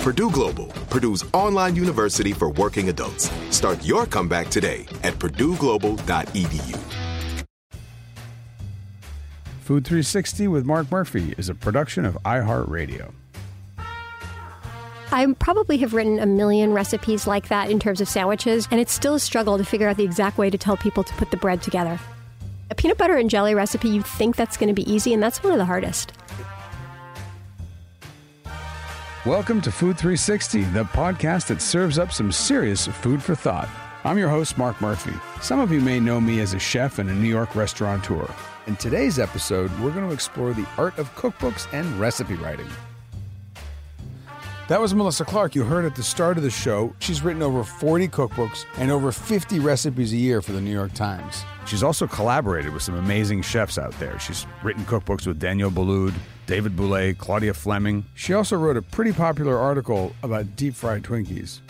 Purdue Global, Purdue's online university for working adults. Start your comeback today at purdueglobal.edu. Food 360 with Mark Murphy is a production of iHeartRadio. I probably have written a million recipes like that in terms of sandwiches, and it's still a struggle to figure out the exact way to tell people to put the bread together. A peanut butter and jelly recipe, you think that's going to be easy, and that's one of the hardest. Welcome to Food 360, the podcast that serves up some serious food for thought. I'm your host, Mark Murphy. Some of you may know me as a chef and a New York restaurateur. In today's episode, we're going to explore the art of cookbooks and recipe writing. That was Melissa Clark. You heard at the start of the show. She's written over 40 cookbooks and over 50 recipes a year for the New York Times. She's also collaborated with some amazing chefs out there. She's written cookbooks with Daniel Boulud, David Bouley, Claudia Fleming. She also wrote a pretty popular article about deep fried Twinkies.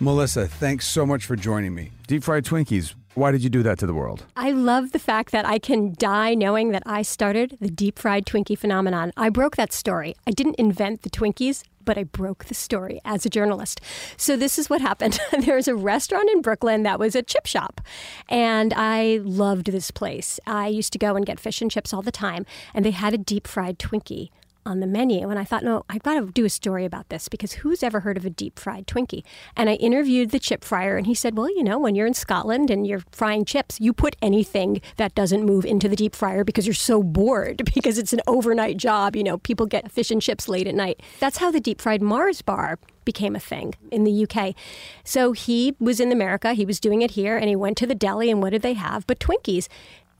Melissa, thanks so much for joining me. Deep fried Twinkies, why did you do that to the world? I love the fact that I can die knowing that I started the deep fried Twinkie phenomenon. I broke that story. I didn't invent the Twinkies, but I broke the story as a journalist. So this is what happened. there was a restaurant in Brooklyn that was a chip shop, and I loved this place. I used to go and get fish and chips all the time, and they had a deep fried Twinkie on the menu. And I thought, no, I've got to do a story about this because who's ever heard of a deep fried Twinkie? And I interviewed the chip fryer, and he said, well, you know, when you're in Scotland and you're frying chips, you put anything that doesn't move into the deep fryer because you're so bored because it's an overnight job. You know, people get fish and chips late at night. That's how the deep fried Mars bar became a thing in the UK. So he was in America, he was doing it here, and he went to the deli, and what did they have? But Twinkies.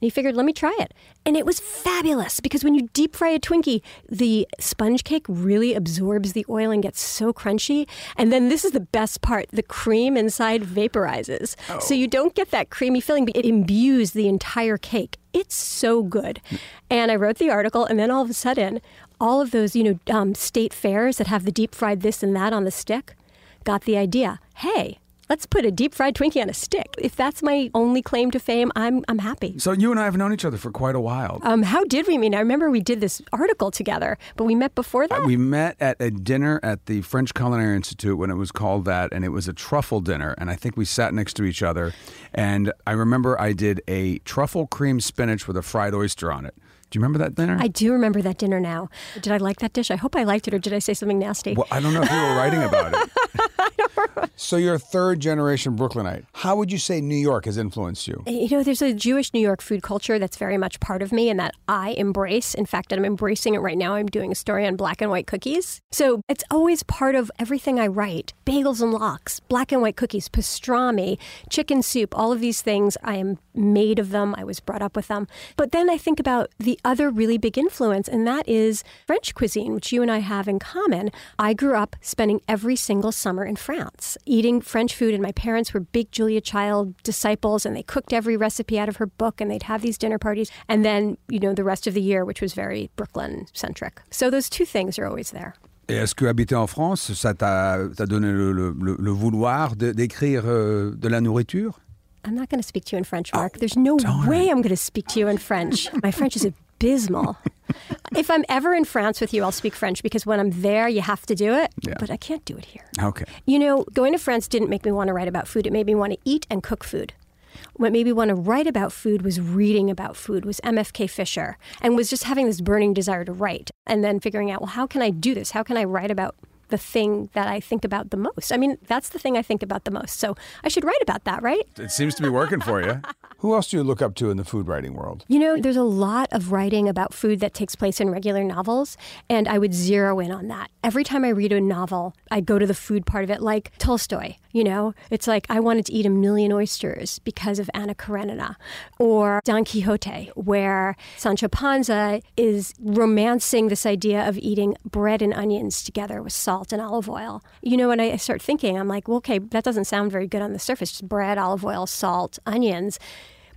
And he figured, let me try it. And it was fabulous because when you deep fry a Twinkie, the sponge cake really absorbs the oil and gets so crunchy. And then this is the best part the cream inside vaporizes. Oh. So you don't get that creamy filling, but it imbues the entire cake. It's so good. And I wrote the article, and then all of a sudden, all of those, you know, um, state fairs that have the deep fried this and that on the stick got the idea hey, let's put a deep fried Twinkie on a stick. If that's my only claim to fame, I'm I'm happy. So you and I have known each other for quite a while. Um, how did we meet? I remember we did this article together, but we met before that. Uh, we met at a dinner at the French Culinary Institute when it was called that, and it was a truffle dinner. And I think we sat next to each other. And I remember I did a truffle cream spinach with a fried oyster on it. Do you remember that dinner? I do remember that dinner now. Did I like that dish? I hope I liked it, or did I say something nasty? Well, I don't know if you were writing about it. so you're a third generation Brooklynite. How would you say New York has influenced you? You know, there's a Jewish New York food culture that's very much part of me and that I embrace. In fact, I'm embracing it right now. I'm doing a story on black and white cookies. So it's always part of everything I write. Bagels and lox, black and white cookies, pastrami, chicken soup, all of these things. I am made of them. I was brought up with them. But then I think about the other really big influence, and that is French cuisine, which you and I have in common. I grew up spending every single summer in France, eating French food, and my parents were big Julia Child disciples, and they cooked every recipe out of her book, and they'd have these dinner parties. And then, you know, the rest of the year, which was very Brooklyn centric. So those two things are always there. Et est-ce que habiter en France, ça t'a t'a donné le, le- le- vouloir de- d'écrire euh, de la nourriture I'm not going to speak to you in French, ah, Mark. There's no way I'm going to speak to you in French. My French is abysmal. if I'm ever in France with you, I'll speak French because when I'm there, you have to do it. Yeah. But I can't do it here. Okay. You know, going to France didn't make me want to write about food. It made me want to eat and cook food. What made me want to write about food was reading about food, was MFK Fisher, and was just having this burning desire to write. And then figuring out, well, how can I do this? How can I write about the thing that I think about the most? I mean, that's the thing I think about the most. So I should write about that, right? It seems to be working for you. Who else do you look up to in the food writing world? You know, there's a lot of writing about food that takes place in regular novels, and I would zero in on that. Every time I read a novel, I go to the food part of it, like Tolstoy. You know, it's like I wanted to eat a million oysters because of Anna Karenina, or Don Quixote, where Sancho Panza is romancing this idea of eating bread and onions together with salt and olive oil. You know, when I start thinking, I'm like, well, okay, that doesn't sound very good on the surface, just bread, olive oil, salt, onions.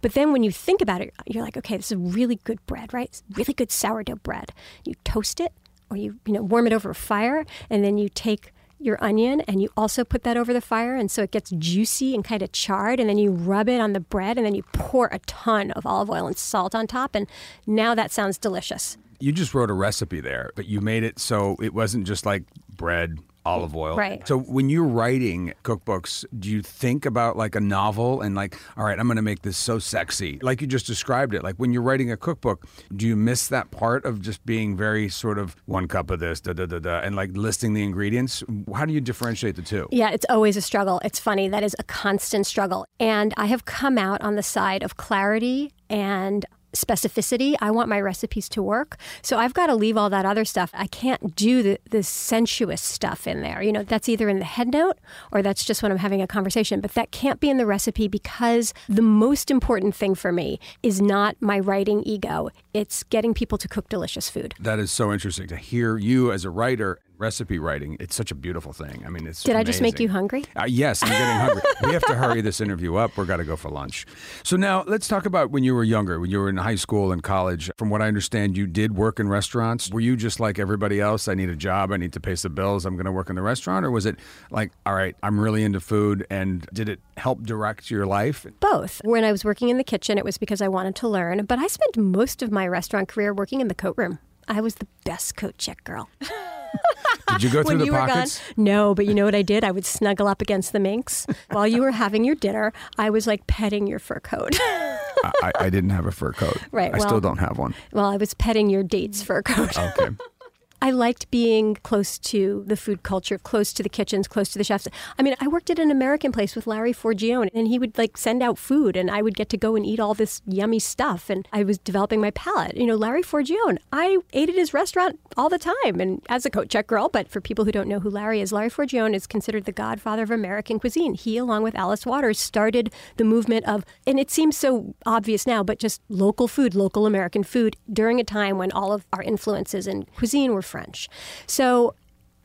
But then when you think about it, you're like, okay, this is really good bread, right? It's really good sourdough bread. You toast it or you, you know, warm it over a fire and then you take your onion and you also put that over the fire and so it gets juicy and kind of charred and then you rub it on the bread and then you pour a ton of olive oil and salt on top and now that sounds delicious. You just wrote a recipe there, but you made it so it wasn't just like bread, olive oil. Right. So when you're writing cookbooks, do you think about like a novel and like, all right, I'm going to make this so sexy, like you just described it? Like when you're writing a cookbook, do you miss that part of just being very sort of one cup of this, da da da da, and like listing the ingredients? How do you differentiate the two? Yeah, it's always a struggle. It's funny. That is a constant struggle. And I have come out on the side of clarity and specificity. I want my recipes to work. So I've got to leave all that other stuff. I can't do the, the sensuous stuff in there. You know, that's either in the head note or that's just when I'm having a conversation. But that can't be in the recipe because the most important thing for me is not my writing ego. It's getting people to cook delicious food. That is so interesting to hear you as a writer. Recipe writing, it's such a beautiful thing. I mean, it's. Did I just make you hungry? Uh, yes, I'm getting hungry. we have to hurry this interview up. We're got to go for lunch. So now let's talk about when you were younger, when you were in high school and college. From what I understand, you did work in restaurants. Were you just like everybody else? I need a job. I need to pay some bills. I'm going to work in the restaurant, or was it like, all right, I'm really into food? And did it help direct your life? Both. When I was working in the kitchen, it was because I wanted to learn, but I spent most of my restaurant career working in the coat room. I was the best coat check girl. Did you go through when the you pockets? were gone, no, but you know what I did? I would snuggle up against the minks while you were having your dinner. I was like petting your fur coat. I, I didn't have a fur coat. Right, I still don't have one. well, I was petting your date's fur coat. Okay. I liked being close to the food culture, close to the kitchens, close to the chefs. I mean, I worked at an American place with Larry Forgione, and he would like send out food, and I would get to go and eat all this yummy stuff. And I was developing my palate. You know, Larry Forgione, I ate at his restaurant all the time, and as a coat check girl. But for people who don't know who Larry is, Larry Forgione is considered the godfather of American cuisine. He, along with Alice Waters, started the movement of, and it seems so obvious now, but just local food, local American food during a time when all of our influences in cuisine were French. So,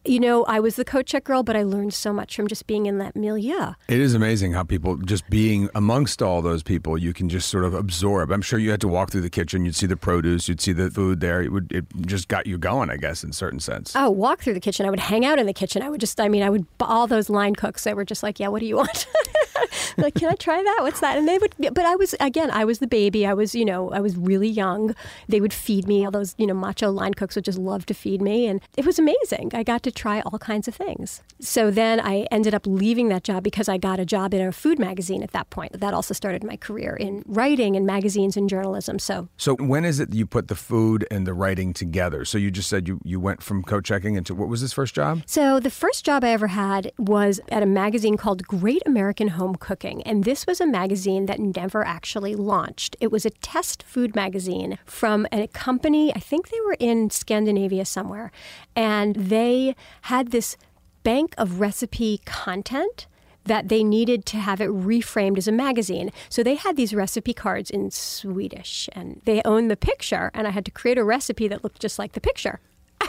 you know, I was the coat check girl, but I learned so much from just being in that milieu. It is amazing how people just being amongst all those people, you can just sort of absorb. I'm sure you had to walk through the kitchen, you'd see the produce, you'd see the food there. It would it just got you going, I guess, in certain sense. Oh, walk through the kitchen. I would hang out in the kitchen. I would just, I mean, I would, all those line cooks that were just like, yeah, what do you want? like, can I try that? What's that? And they would, but I was, again, I was the baby. I was, you know, I was really young. They would feed me. All those, you know, macho line cooks would just love to feed me. And it was amazing. I got to try all kinds of things. So then I ended up leaving that job because I got a job in a food magazine at that point. That also started my career in writing and magazines and journalism. So So when is it you put the food and the writing together? So you just said you, you went from coat checking into what was this first job? So, the first job I ever had was at a magazine called Great American Home Cooking. And this was a magazine that never actually launched. It was a test food magazine from a company, I think they were in Scandinavia somewhere. And they had this bank of recipe content that they needed to have it reframed as a magazine. So they had these recipe cards in Swedish and they owned the picture, and I had to create a recipe that looked just like the picture.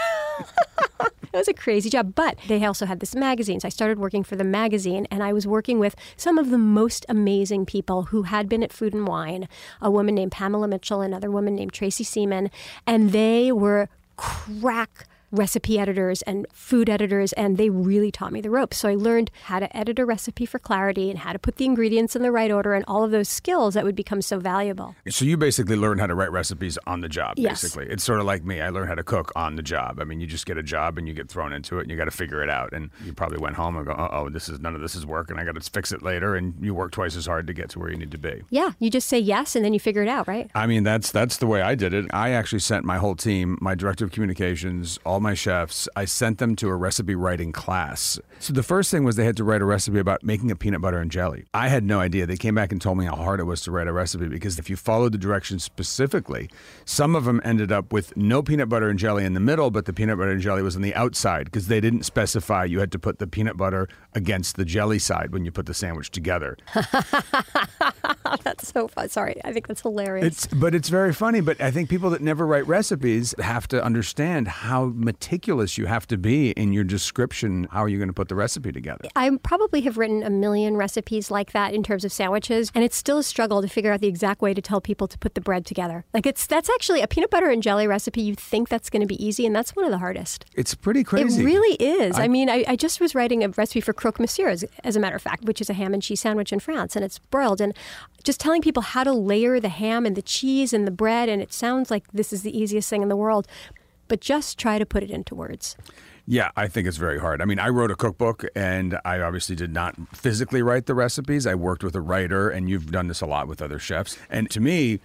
It was a crazy job, but they also had this magazine. So I started working for the magazine, and I was working with some of the most amazing people who had been at Food and Wine. A woman named Pamela Mitchell, another woman named Tracy Seaman, and they were crack recipe editors and food editors, and they really taught me the ropes. So I learned how to edit a recipe for clarity and how to put the ingredients in the right order and all of those skills that would become so valuable. So you basically learned how to write recipes on the job. Yes. Basically, it's sort of like me. I learned how to cook on the job. I mean, you just get a job and you get thrown into it, and you got to figure it out. And you probably went home and go, "Oh, this is none of this is working. I got to fix it later." And you work twice as hard to get to where you need to be. Yeah, you just say yes and then you figure it out, right? I mean, that's that's the way I did it. I actually sent my whole team, my director of communications, all my chefs. I sent them to a recipe writing class. So the first thing was they had to write a recipe about making a peanut butter and jelly. I had no idea. They came back and told me how hard it was to write a recipe because if you followed the directions specifically, some of them ended up with no peanut butter and jelly in the middle, but the peanut butter and jelly was on the outside because they didn't specify you had to put the peanut butter against the jelly side when you put the sandwich together. that's so fun. Sorry, I think that's hilarious. It's but it's very funny. But I think people that never write recipes have to understand how meticulous you have to be in your description. How are you going to put the recipe together? I probably have written a million recipes like that in terms of sandwiches, and it's still a struggle to figure out the exact way to tell people to put the bread together. Like it's that's actually a peanut butter and jelly recipe. You think that's going to be easy, and that's one of the hardest. It's pretty crazy. It really is. I, I- mean, I, I just was writing a recipe for croque monsieur, as, as a matter of fact, which is a ham and cheese sandwich in France, and it's broiled. And just telling people how to layer the ham and the cheese and the bread, and it sounds like this is the easiest thing in the world, but just try to put it into words. Yeah, I think it's very hard. I mean, I wrote a cookbook and I obviously did not physically write the recipes. I worked with a writer, and you've done this a lot with other chefs. And to me,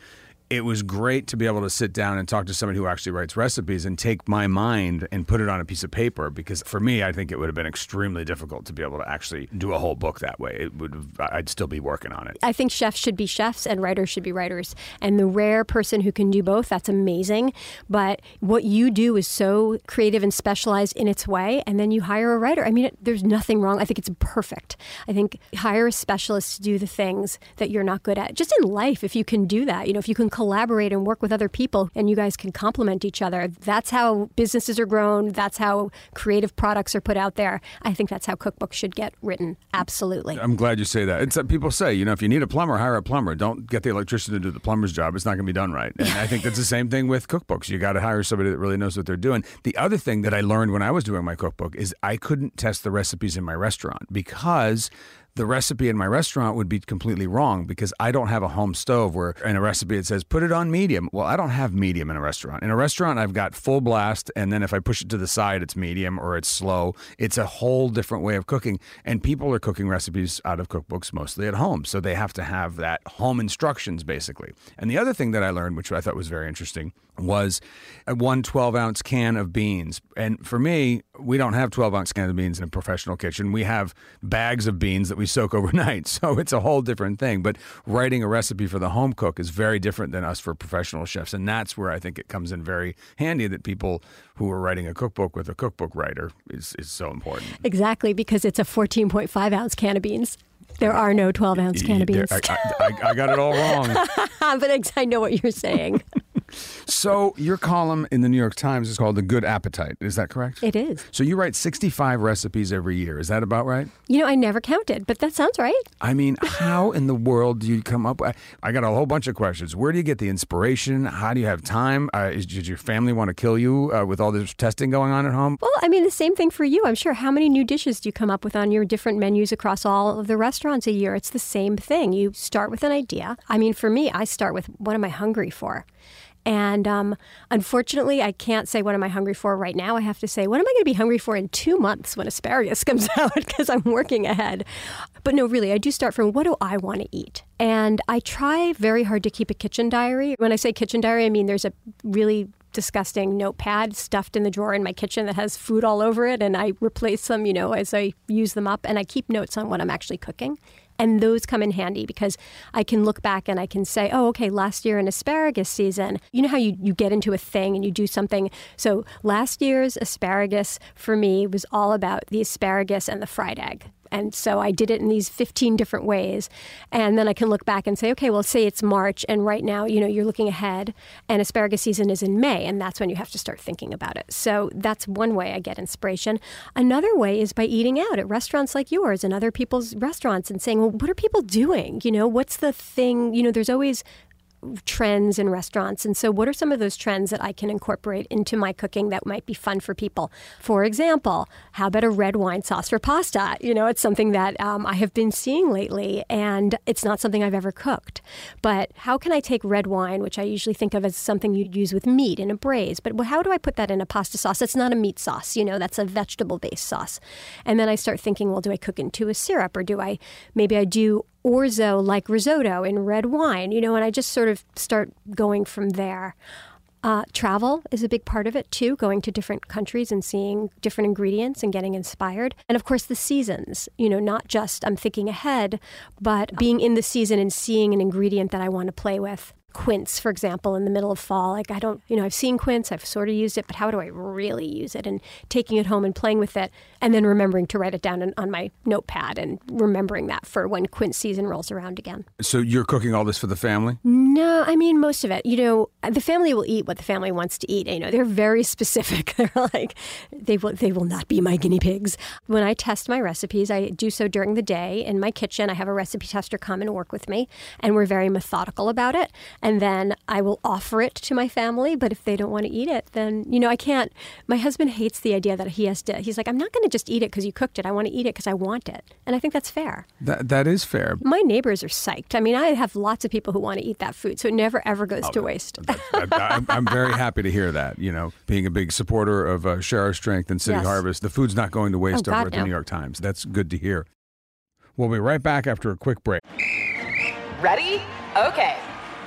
it was great to be able to sit down and talk to somebody who actually writes recipes and take my mind and put it on a piece of paper because for me I think it would have been extremely difficult to be able to actually do a whole book that way. It would I'd still be working on it. I think chefs should be chefs and writers should be writers. And the rare person who can do both, that's amazing. But what you do is so creative and specialized in its way. And then you hire a writer. I mean, it, there's nothing wrong. I think it's perfect. I think hire a specialist to do the things that you're not good at. Just in life, if you can do that, you know, if you can collaborate and work with other people and you guys can complement each other, that's how businesses are grown. That's how creative products are put out there. I think that's how cookbooks should get written. Absolutely. I'm glad you say that. It's uh, people say, you know, if you need a plumber, hire a plumber. Don't get the electrician to do the plumber's job. It's not going to be done right. And I think that's the same thing with cookbooks. You got to hire somebody that really knows what they're doing. The other thing that I learned when I was doing my cookbook is I couldn't test the recipes in my restaurant because the recipe in my restaurant would be completely wrong because I don't have a home stove where in a recipe it says put it on medium. Well, I don't have medium in a restaurant. In a restaurant, I've got full blast, and then if I push it to the side, it's medium or it's slow. It's a whole different way of cooking. And people are cooking recipes out of cookbooks mostly at home. So they have to have that home instructions basically. And the other thing that I learned, which I thought was very interesting, was a one 12 ounce can of beans. And for me, we don't have 12 ounce cans of beans in a professional kitchen. We have bags of beans that we soak overnight. So it's a whole different thing. But writing a recipe for the home cook is very different than us for professional chefs. And that's where I think it comes in very handy that people who are writing a cookbook with a cookbook writer is, is so important. Exactly, because it's a 14.5 ounce can of beans. There are no 12 ounce can of beans. I, I, I, I got it all wrong. but I know what you're saying. So your column in the New York Times is called The Good Appetite. Is that correct? It is. So you write 65 recipes every year. Is that about right? You know, I never counted, but that sounds right. I mean, how in the world do you come up? I, I got a whole bunch of questions. Where do you get the inspiration? How do you have time? Uh, is, did your family want to kill you uh, with all this testing going on at home? Well, I mean, the same thing for you. I'm sure. How many new dishes do you come up with on your different menus across all of the restaurants a year? It's the same thing. You start with an idea. I mean, for me, I start with what am I hungry for? And um, unfortunately, I can't say what am I hungry for right now. I have to say, what am I going to be hungry for in two months when asparagus comes out because I'm working ahead. But no, really, I do start from what do I want to eat? And I try very hard to keep a kitchen diary. When I say kitchen diary, I mean there's a really disgusting notepad stuffed in the drawer in my kitchen that has food all over it. And I replace them, you know, as I use them up. And I keep notes on what I'm actually cooking. And those come in handy because I can look back and I can say, oh, okay, last year in asparagus season, you know how you, you get into a thing and you do something. So last year's asparagus for me was all about the asparagus and the fried egg. And so I did it in these 15 different ways. And then I can look back and say, okay, well, say it's March, and right now, you know, you're looking ahead, and asparagus season is in May, and that's when you have to start thinking about it. So that's one way I get inspiration. Another way is by eating out at restaurants like yours and other people's restaurants and saying, well, what are people doing? You know, what's the thing? You know, there's always trends in restaurants. And so, what are some of those trends that I can incorporate into my cooking that might be fun for people? For example, how about a red wine sauce for pasta? You know, it's something that um, I have been seeing lately, and it's not something I've ever cooked. But how can I take red wine, which I usually think of as something you'd use with meat in a braise, but how do I put that in a pasta sauce? It's not a meat sauce, you know, that's a vegetable based sauce. And then I start thinking, well, do I cook into a syrup or do I maybe I do orzo like risotto in red wine, you know, and I just sort of start going from there. Uh, travel is a big part of it too, going to different countries and seeing different ingredients and getting inspired. And of course, the seasons, you know, not just I'm thinking ahead, but being in the season and seeing an ingredient that I want to play with quince, for example, in the middle of fall. Like, I don't, you know, I've seen quince, I've sort of used it, but how do I really use it? And taking it home and playing with it, and then remembering to write it down on my notepad and remembering that for when quince season rolls around again. So you're cooking all this for the family? No, I mean, most of it. You know, the family will eat what the family wants to eat. You know, they're very specific. they're like, they will, they will not be my guinea pigs. When I test my recipes, I do so during the day in my kitchen. I have a recipe tester come and work with me, and we're very methodical about it and then I will offer it to my family. But if they don't want to eat it, then, you know, I can't. My husband hates the idea that he has to, he's like, I'm not going to just eat it because you cooked it. I want to eat it because I want it. And I think that's fair. That, that is fair. My neighbors are psyched. I mean, I have lots of people who want to eat that food, so it never ever goes oh, to waste. I, am very happy to hear that. You know, being a big supporter of uh, Share Our Strength and City yes. Harvest, the food's not going to waste oh, God, over at no. the New York Times. That's good to hear. We'll be right back after a quick break. Ready? Okay.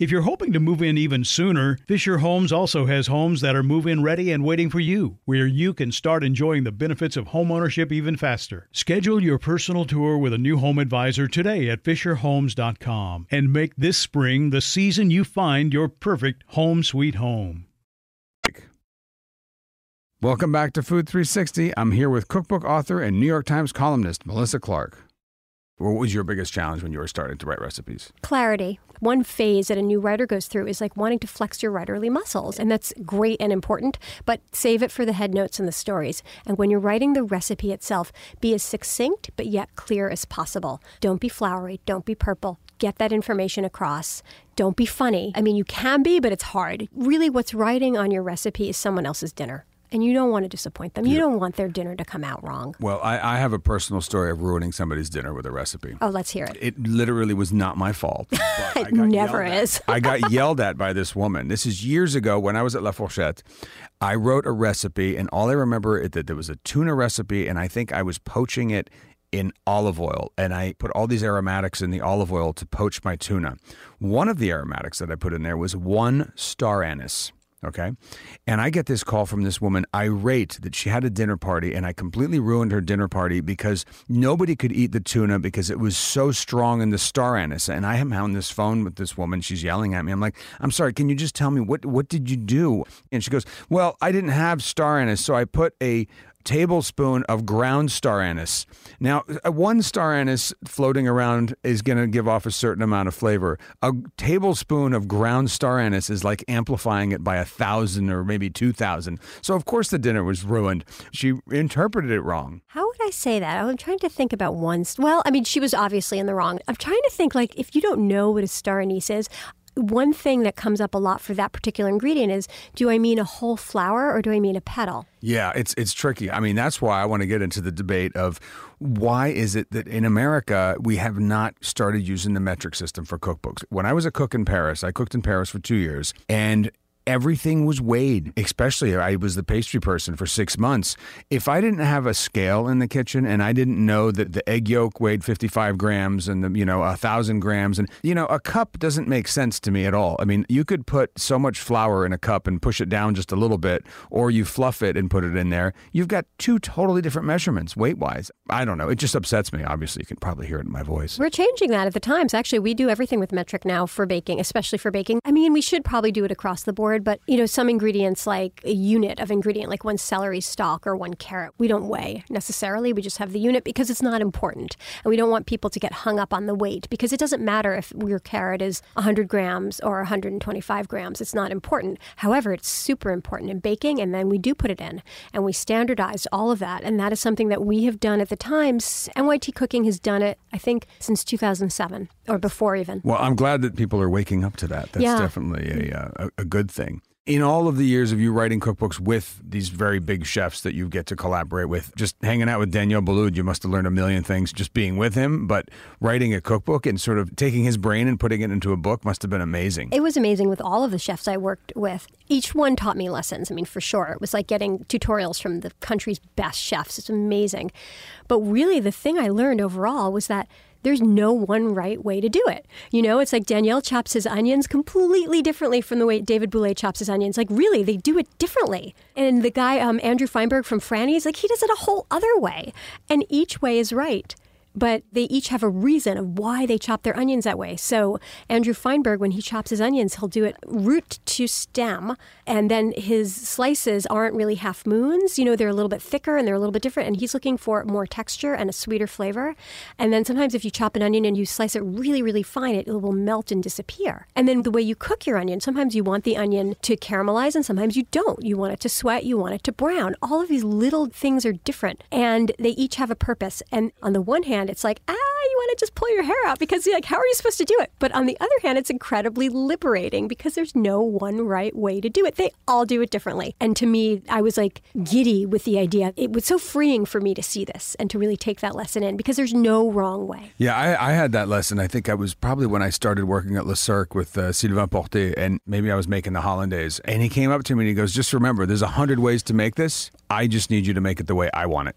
If you're hoping to move in even sooner, Fisher Homes also has homes that are move in ready and waiting for you, where you can start enjoying the benefits of homeownership even faster. Schedule your personal tour with a new home advisor today at FisherHomes.com and make this spring the season you find your your perfect home sweet home. Welcome back to Food 360. I'm here with cookbook author and New York Times columnist Melissa Clark. What was your biggest challenge when you were starting to write recipes? Clarity. One phase that a new writer goes through is like wanting to flex your writerly muscles. And that's great and important, but save it for the head notes and the stories. And when you're writing the recipe itself, be as succinct but yet clear as possible. Don't be flowery, don't be purple, get that information across. Don't be funny. I mean, you can be, but it's hard. Really, what's writing on your recipe is someone else's dinner. And you don't want to disappoint them. You yeah. don't want their dinner to come out wrong. Well, I, I, have a personal story of ruining somebody's dinner with a recipe. Oh, let's hear it. It literally was not my fault. it never is. I got yelled at by this woman. This is years ago when I was at La Fourchette. I wrote a recipe, and all I remember is that there was a tuna recipe, and I think I was poaching it in olive oil and I put all these aromatics in the olive oil to poach my tuna. One of the aromatics that I put in there was one star anise. Okay. And I get this call from this woman irate that she had a dinner party and I completely ruined her dinner party because nobody could eat the tuna because it was so strong in the star anise. And I am on this phone with this woman. She's yelling at me. I'm like, I'm sorry, can you just tell me what what did you do? And she goes, Well, I didn't have star anise, so I put a tablespoon of ground star anise. Now, uh, one star anise floating around is going to give off a certain amount of flavor. A tablespoon of ground star anise is like amplifying it by a thousand or maybe two thousand. So, of course, the dinner was ruined. She interpreted it wrong. How would I say that? I'm trying to think about one. Well, I mean, she was obviously in the wrong. I'm trying to think like if you don't know what a star anise is, one thing that comes up a lot for that particular ingredient is do I mean a whole flower or do I mean a petal? Yeah, it's it's tricky. I mean, that's why I want to get into the debate of why is it that in America we have not started using the metric system for cookbooks. When I was a cook in Paris, I cooked in Paris for 2 years, and everything was weighed, especially I was the pastry person for six months. If I didn't have a scale in the kitchen and I didn't know that the egg yolk weighed 55 grams and the, you know, a thousand grams and, you know, a cup doesn't make sense to me at all. I mean, you could put so much flour in a cup and push it down just a little bit, or you fluff it and put it in there. You've got two totally different measurements weight wise. I don't know. It just upsets me. Obviously, you can probably hear it in my voice. We're changing that at the Times. Actually, we do everything with metric now for baking, especially for baking. I mean, we should probably do it across the board, but you know, some ingredients like a unit of ingredient, like one celery stalk or one carrot, we don't weigh necessarily. We just have the unit because it's not important. And we don't want people to get hung up on the weight because it doesn't matter if your carrot is 100 grams or 125 grams. It's not important. However, it's super important in baking. And then we do put it in and we standardize all of that. And that is something that we have done at the Times. NYT Cooking has done it, I think, since 2007 or before even. Well, I'm glad that people are waking up to that. That's Yeah. definitely a, uh, a, a good thing. In all of the years of you writing cookbooks with these very big chefs that you get to collaborate with, just hanging out with Daniel Boulud, you must have learned a million things just being with him. But writing a cookbook and sort of taking his brain and putting it into a book must have been amazing. It was amazing with all of the chefs I worked with. Each one taught me lessons. I mean, for sure. It was like getting tutorials from the country's best chefs. It's amazing. But really, the thing I learned overall was that there's no one right way to do it. You know, it's like Daniel chops his onions completely differently from the way David Bouley chops his onions. Like, really, they do it differently. And the guy, um, Andrew Feinberg from Franny's, like, he does it a whole other way. And each way is right but they each have a reason of why they chop their onions that way. So Andrew Feinberg, when he chops his onions, he'll do it root to stem, and then his slices aren't really half moons. You know, they're a little bit thicker and they're a little bit different. And he's looking for more texture and a sweeter flavor. And then sometimes if you chop an onion and you slice it really, really fine, it will melt and disappear. And then the way you cook your onion, sometimes you want the onion to caramelize, and sometimes you don't. You want it to sweat, you want it to brown. All of these little things are different, and they each have a purpose. And on the one hand, it's like, ah, you want to just pull your hair out because, you're like, how are you supposed to do it? But on the other hand, it's incredibly liberating because there's no one right way to do it. They all do it differently. And to me, I was like giddy with the idea. It was so freeing for me to see this and to really take that lesson in because there's no wrong way. Yeah, I, I had that lesson. I think I was probably when I started working at Le Cirque with uh, Sylvain Portay, and maybe I was making the hollandaise. And he came up to me and he goes, "Just remember, there's a hundred ways to make this. I just need you to make it the way I want it."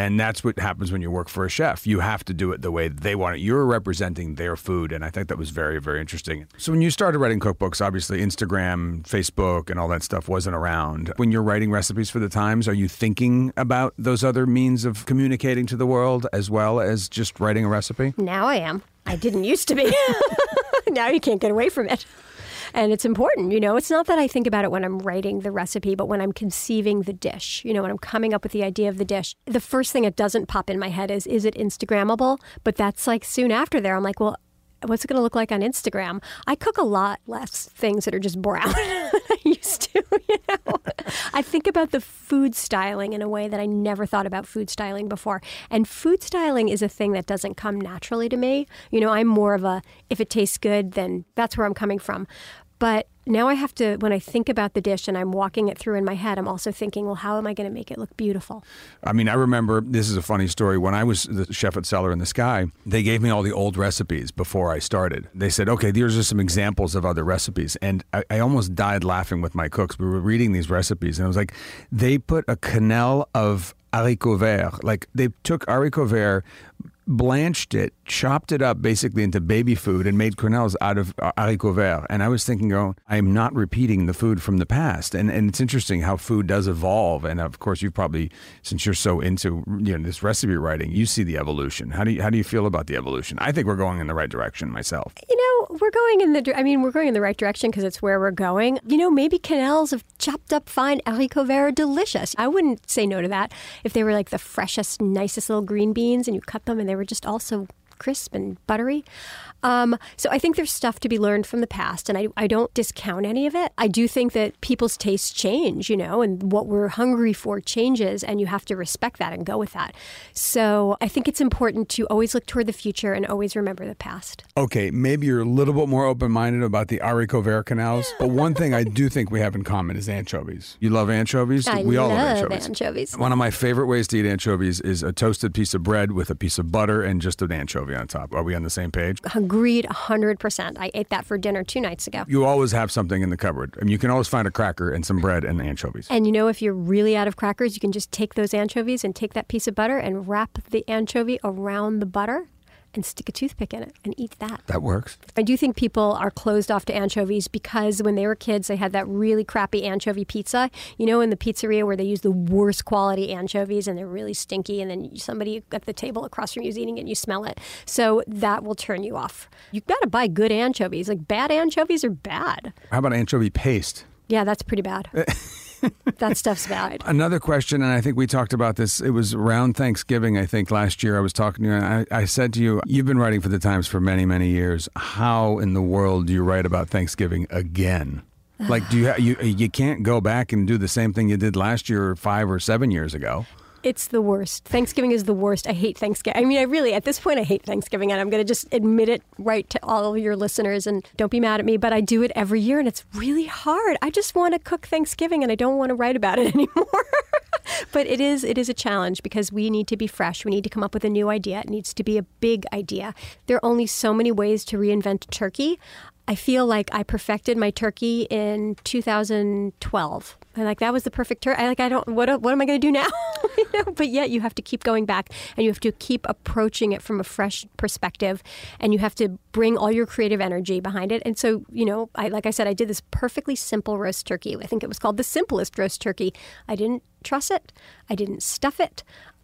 And that's what happens when you work for a chef. You have to do it the way they want it. You're representing their food. And I think that was very, very interesting. So, when you started writing cookbooks, obviously Instagram, Facebook, and all that stuff wasn't around. When you're writing recipes for the Times, are you thinking about those other means of communicating to the world as well as just writing a recipe? Now I am. I didn't used to be. now you can't get away from it. And it's important, you know. It's not that I think about it when I'm writing the recipe, but when I'm conceiving the dish, you know, when I'm coming up with the idea of the dish. The first thing that doesn't pop in my head is, is it Instagrammable? But that's like soon after there, I'm like, well, what's it going to look like on Instagram? I cook a lot less things that are just brown than I used to, you know. I think about the food styling in a way that I never thought about food styling before. And food styling is a thing that doesn't come naturally to me. You know, I'm more of a if it tastes good, then that's where I'm coming from. But now I have to, when I think about the dish and I'm walking it through in my head, I'm also thinking, well, how am I going to make it look beautiful? I mean, I remember this is a funny story. When I was the chef at Cellar in the Sky, they gave me all the old recipes before I started. They said, okay, these are some examples of other recipes. And I, I almost died laughing with my cooks. We were reading these recipes, and I was like, they put a quenelle of haricot vert. Like they took haricot vert blanched it, chopped it up basically into baby food, and made quenelles out of uh, haricots verts. And I was thinking, oh, I'm not repeating the food from the past. And and it's interesting how food does evolve. And of course, you've probably, since you're so into you know this recipe writing, you see the evolution. How do you how do you feel about the evolution? I think we're going in the right direction myself. You know, we're going in the. I mean, we're going in the right direction because it's where we're going. You know, maybe quenelles of chopped up fine haricots verts are delicious. I wouldn't say no to that if they were like the freshest, nicest little green beans and you cut them and they were just also crisp and buttery. Um, so I think there's stuff to be learned from the past, and I, I don't discount any of it. I do think that people's tastes change, you know, and what we're hungry for changes, and you have to respect that and go with that. So I think it's important to always look toward the future and always remember the past. Okay, maybe you're a little bit more open minded about the haricot vert quenelles, but one thing I do think we have in common is anchovies. You love anchovies? I we all love love anchovies. anchovies. One of my favorite ways to eat anchovies is a toasted piece of bread with a piece of butter and just an anchovy on top. Are we on the same page? Agreed 100%. I ate that for dinner two nights ago. You always have something in the cupboard. I mean, you can always find a cracker and some bread and anchovies. And you know, if you're really out of crackers, you can just take those anchovies and take that piece of butter and wrap the anchovy around the butter and stick a toothpick in it and eat that. That works. I do think people are closed off to anchovies because when they were kids, they had that really crappy anchovy pizza, you know, in the pizzeria where they use the worst quality anchovies and they're really stinky. And then somebody at the table across from you is eating it and you smell it. So that will turn you off. You've got to buy good anchovies. Like bad anchovies are bad. How about anchovy paste? Yeah, that's pretty bad. that stuff's bad. Another question, and I think we talked about this. It was around Thanksgiving, I think, last year. I was talking to you, and I, I said to you, You've been writing for the Times for many, many years. How in the world do you write about Thanksgiving again? Like, do you, you you can't go back and do the same thing you did last year or five or seven years ago? It's the worst. Thanksgiving is the worst. I hate Thanksgiving. I mean, I really, at this point, I hate Thanksgiving, and I'm going to just admit it right to all of your listeners. And don't be mad at me, but I do it every year, and it's really hard. I just want to cook Thanksgiving, and I don't want to write about it anymore. but it is, it is a challenge because we need to be fresh. We need to come up with a new idea. It needs to be a big idea. There are only so many ways to reinvent turkey. I feel like I perfected my turkey in 2012. And like that was the perfect turkey. I like I don't what what am I going to do now? you know, but yet you have to keep going back and you have to keep approaching it from a fresh perspective and you have to bring all your creative energy behind it. And so, you know, I like I said I did this perfectly simple roast turkey. I think it was called the simplest roast turkey. I didn't truss it. I didn't stuff it.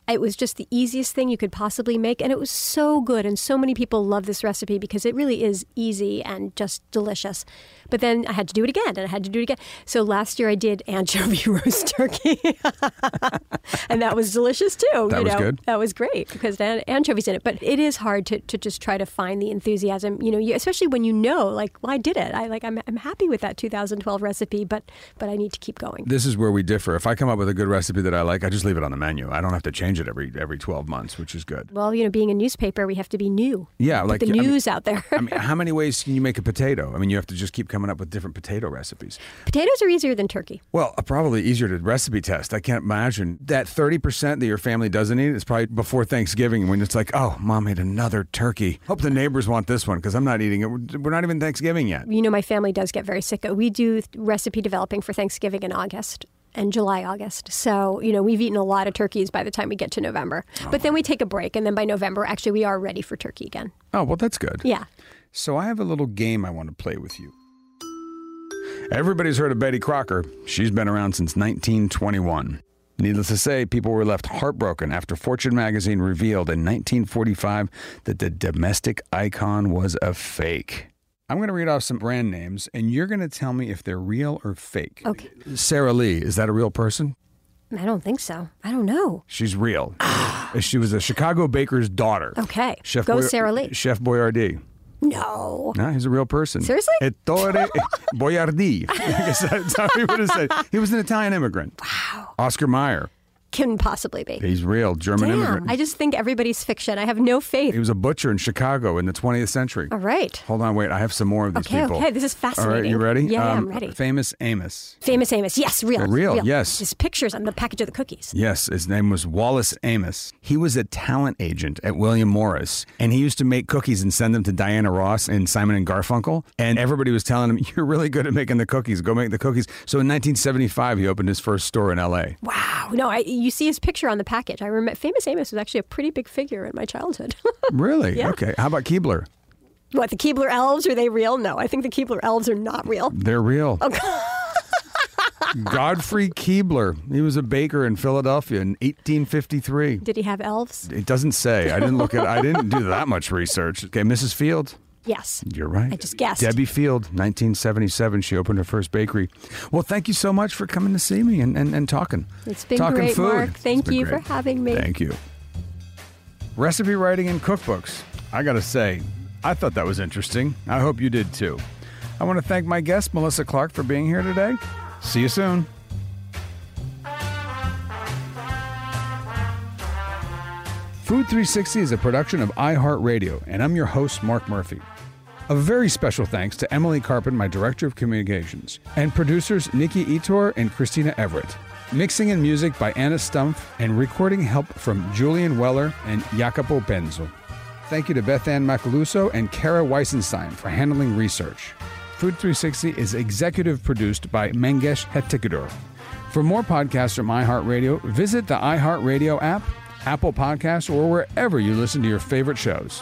It was just the easiest thing you could possibly make, and it was so good. And so many people love this recipe because it really is easy and just delicious. But then I had to do it again, and I had to do it again. So last year I did anchovy roast turkey, and that was delicious too. That you was good. That was great because had anchovies in it. But it is hard to, to just try to find the enthusiasm, you know, you, especially when you know, like, well, I did it. I like, I'm, I'm happy with that 2012 recipe, but but I need to keep going. This is where we differ. If I come up with a good recipe that I like, I just leave it on the menu. I don't have to change it every every 12 months, which is good. Well, you know, being a newspaper, we have to be new. Yeah, Put like the I mean- news out there. I mean, how many ways can you make a potato? I mean, you have to just keep coming up with different potato recipes. Potatoes are easier than turkey. Well, uh, probably easier to recipe test. I can't imagine that 30% that your family doesn't eat is probably before Thanksgiving when it's like, oh, mom made another turkey. Hope the neighbors want this one because I'm not eating it. We're we're not even Thanksgiving yet. You know, my family does get very sick. We do recipe developing for Thanksgiving in August and July, August. So, you know, we've eaten a lot of turkeys by the time we get to November. But then we take a break, and then by November, actually, we are ready for turkey again. Oh, well, that's good. Yeah. So I have a little game I want to play with you. Everybody's heard of Betty Crocker. She's been around since 1921. Needless to say, people were left heartbroken after Fortune magazine revealed in 1945 that the domestic icon was a fake. I'm going to read off some brand names, and you're going to tell me if they're real or fake. Okay. Sara Lee, is that a real person? I don't think so. I don't know. She's real. Ah. she was a Chicago baker's daughter. Okay. Chef Go Boy- Sara Lee. Chef Boyardee. No. No, he's a real person. Seriously? Ettore Boiardi. I guess that's how he would have said. He was an Italian immigrant. Wow. Oscar Mayer. Can possibly be. He's real, German Damn. immigrant. I just think everybody's fiction. I have no faith. he was a butcher in Chicago in the 20th century. All right. Hold on, wait. I have some more of these Okay, people. okay, this is fascinating. All right, you ready? Um, Yeah, yeah, I'm ready. Famous Amos. Famous Amos. Yes, real. Real, yes. His pictures on the package of the cookies. Yes, his name was Wallace Amos. He was a talent agent at William Morris, and he used to make cookies and send them to Diana Ross and Simon and Garfunkel. And everybody was telling him, "You're really good at making the cookies. Go make the cookies." So in 1975, he opened his first store in L.A. Wow. No, I you see his picture on the package. I remember Famous Amos was actually a pretty big figure in my childhood. Really? Yeah. Okay. How about Keebler? what, the Keebler elves, are they real? No, I think the Keebler elves are not real. They're real. Oh, Godfrey Keebler. He was a baker in Philadelphia in 1853. Did he have elves? It doesn't say. I didn't look at. I didn't do that much research. Okay, Mrs. Field. Yes. You're right. I just guessed. Debbie Field, 1977. She opened her first bakery. Well, thank you so much for coming to see me and, and, and talking. It's been talking great, food. Mark. Thank you great. for having me. Thank you. Recipe writing and cookbooks. I got to say, I thought that was interesting. I hope you did too. I want to thank my guest, Melissa Clark, for being here today. See you soon. Food 360 is a production of iHeartRadio, and I'm your host, Mark Murphy. A very special thanks to Emily Carpin, my Director of Communications, and producers Nikki Etor and Christina Everett. Mixing and music by Anna Stumpf, and recording help from Julian Weller and Jacopo Benzo. Thank you to Beth Ann Macaluso and Kara Weisenstein for handling research. Food 360 is executive produced by Mangesh Hattikudur. For more podcasts from iHeartRadio, visit the iHeartRadio app, Apple Podcasts, or wherever you listen to your favorite shows.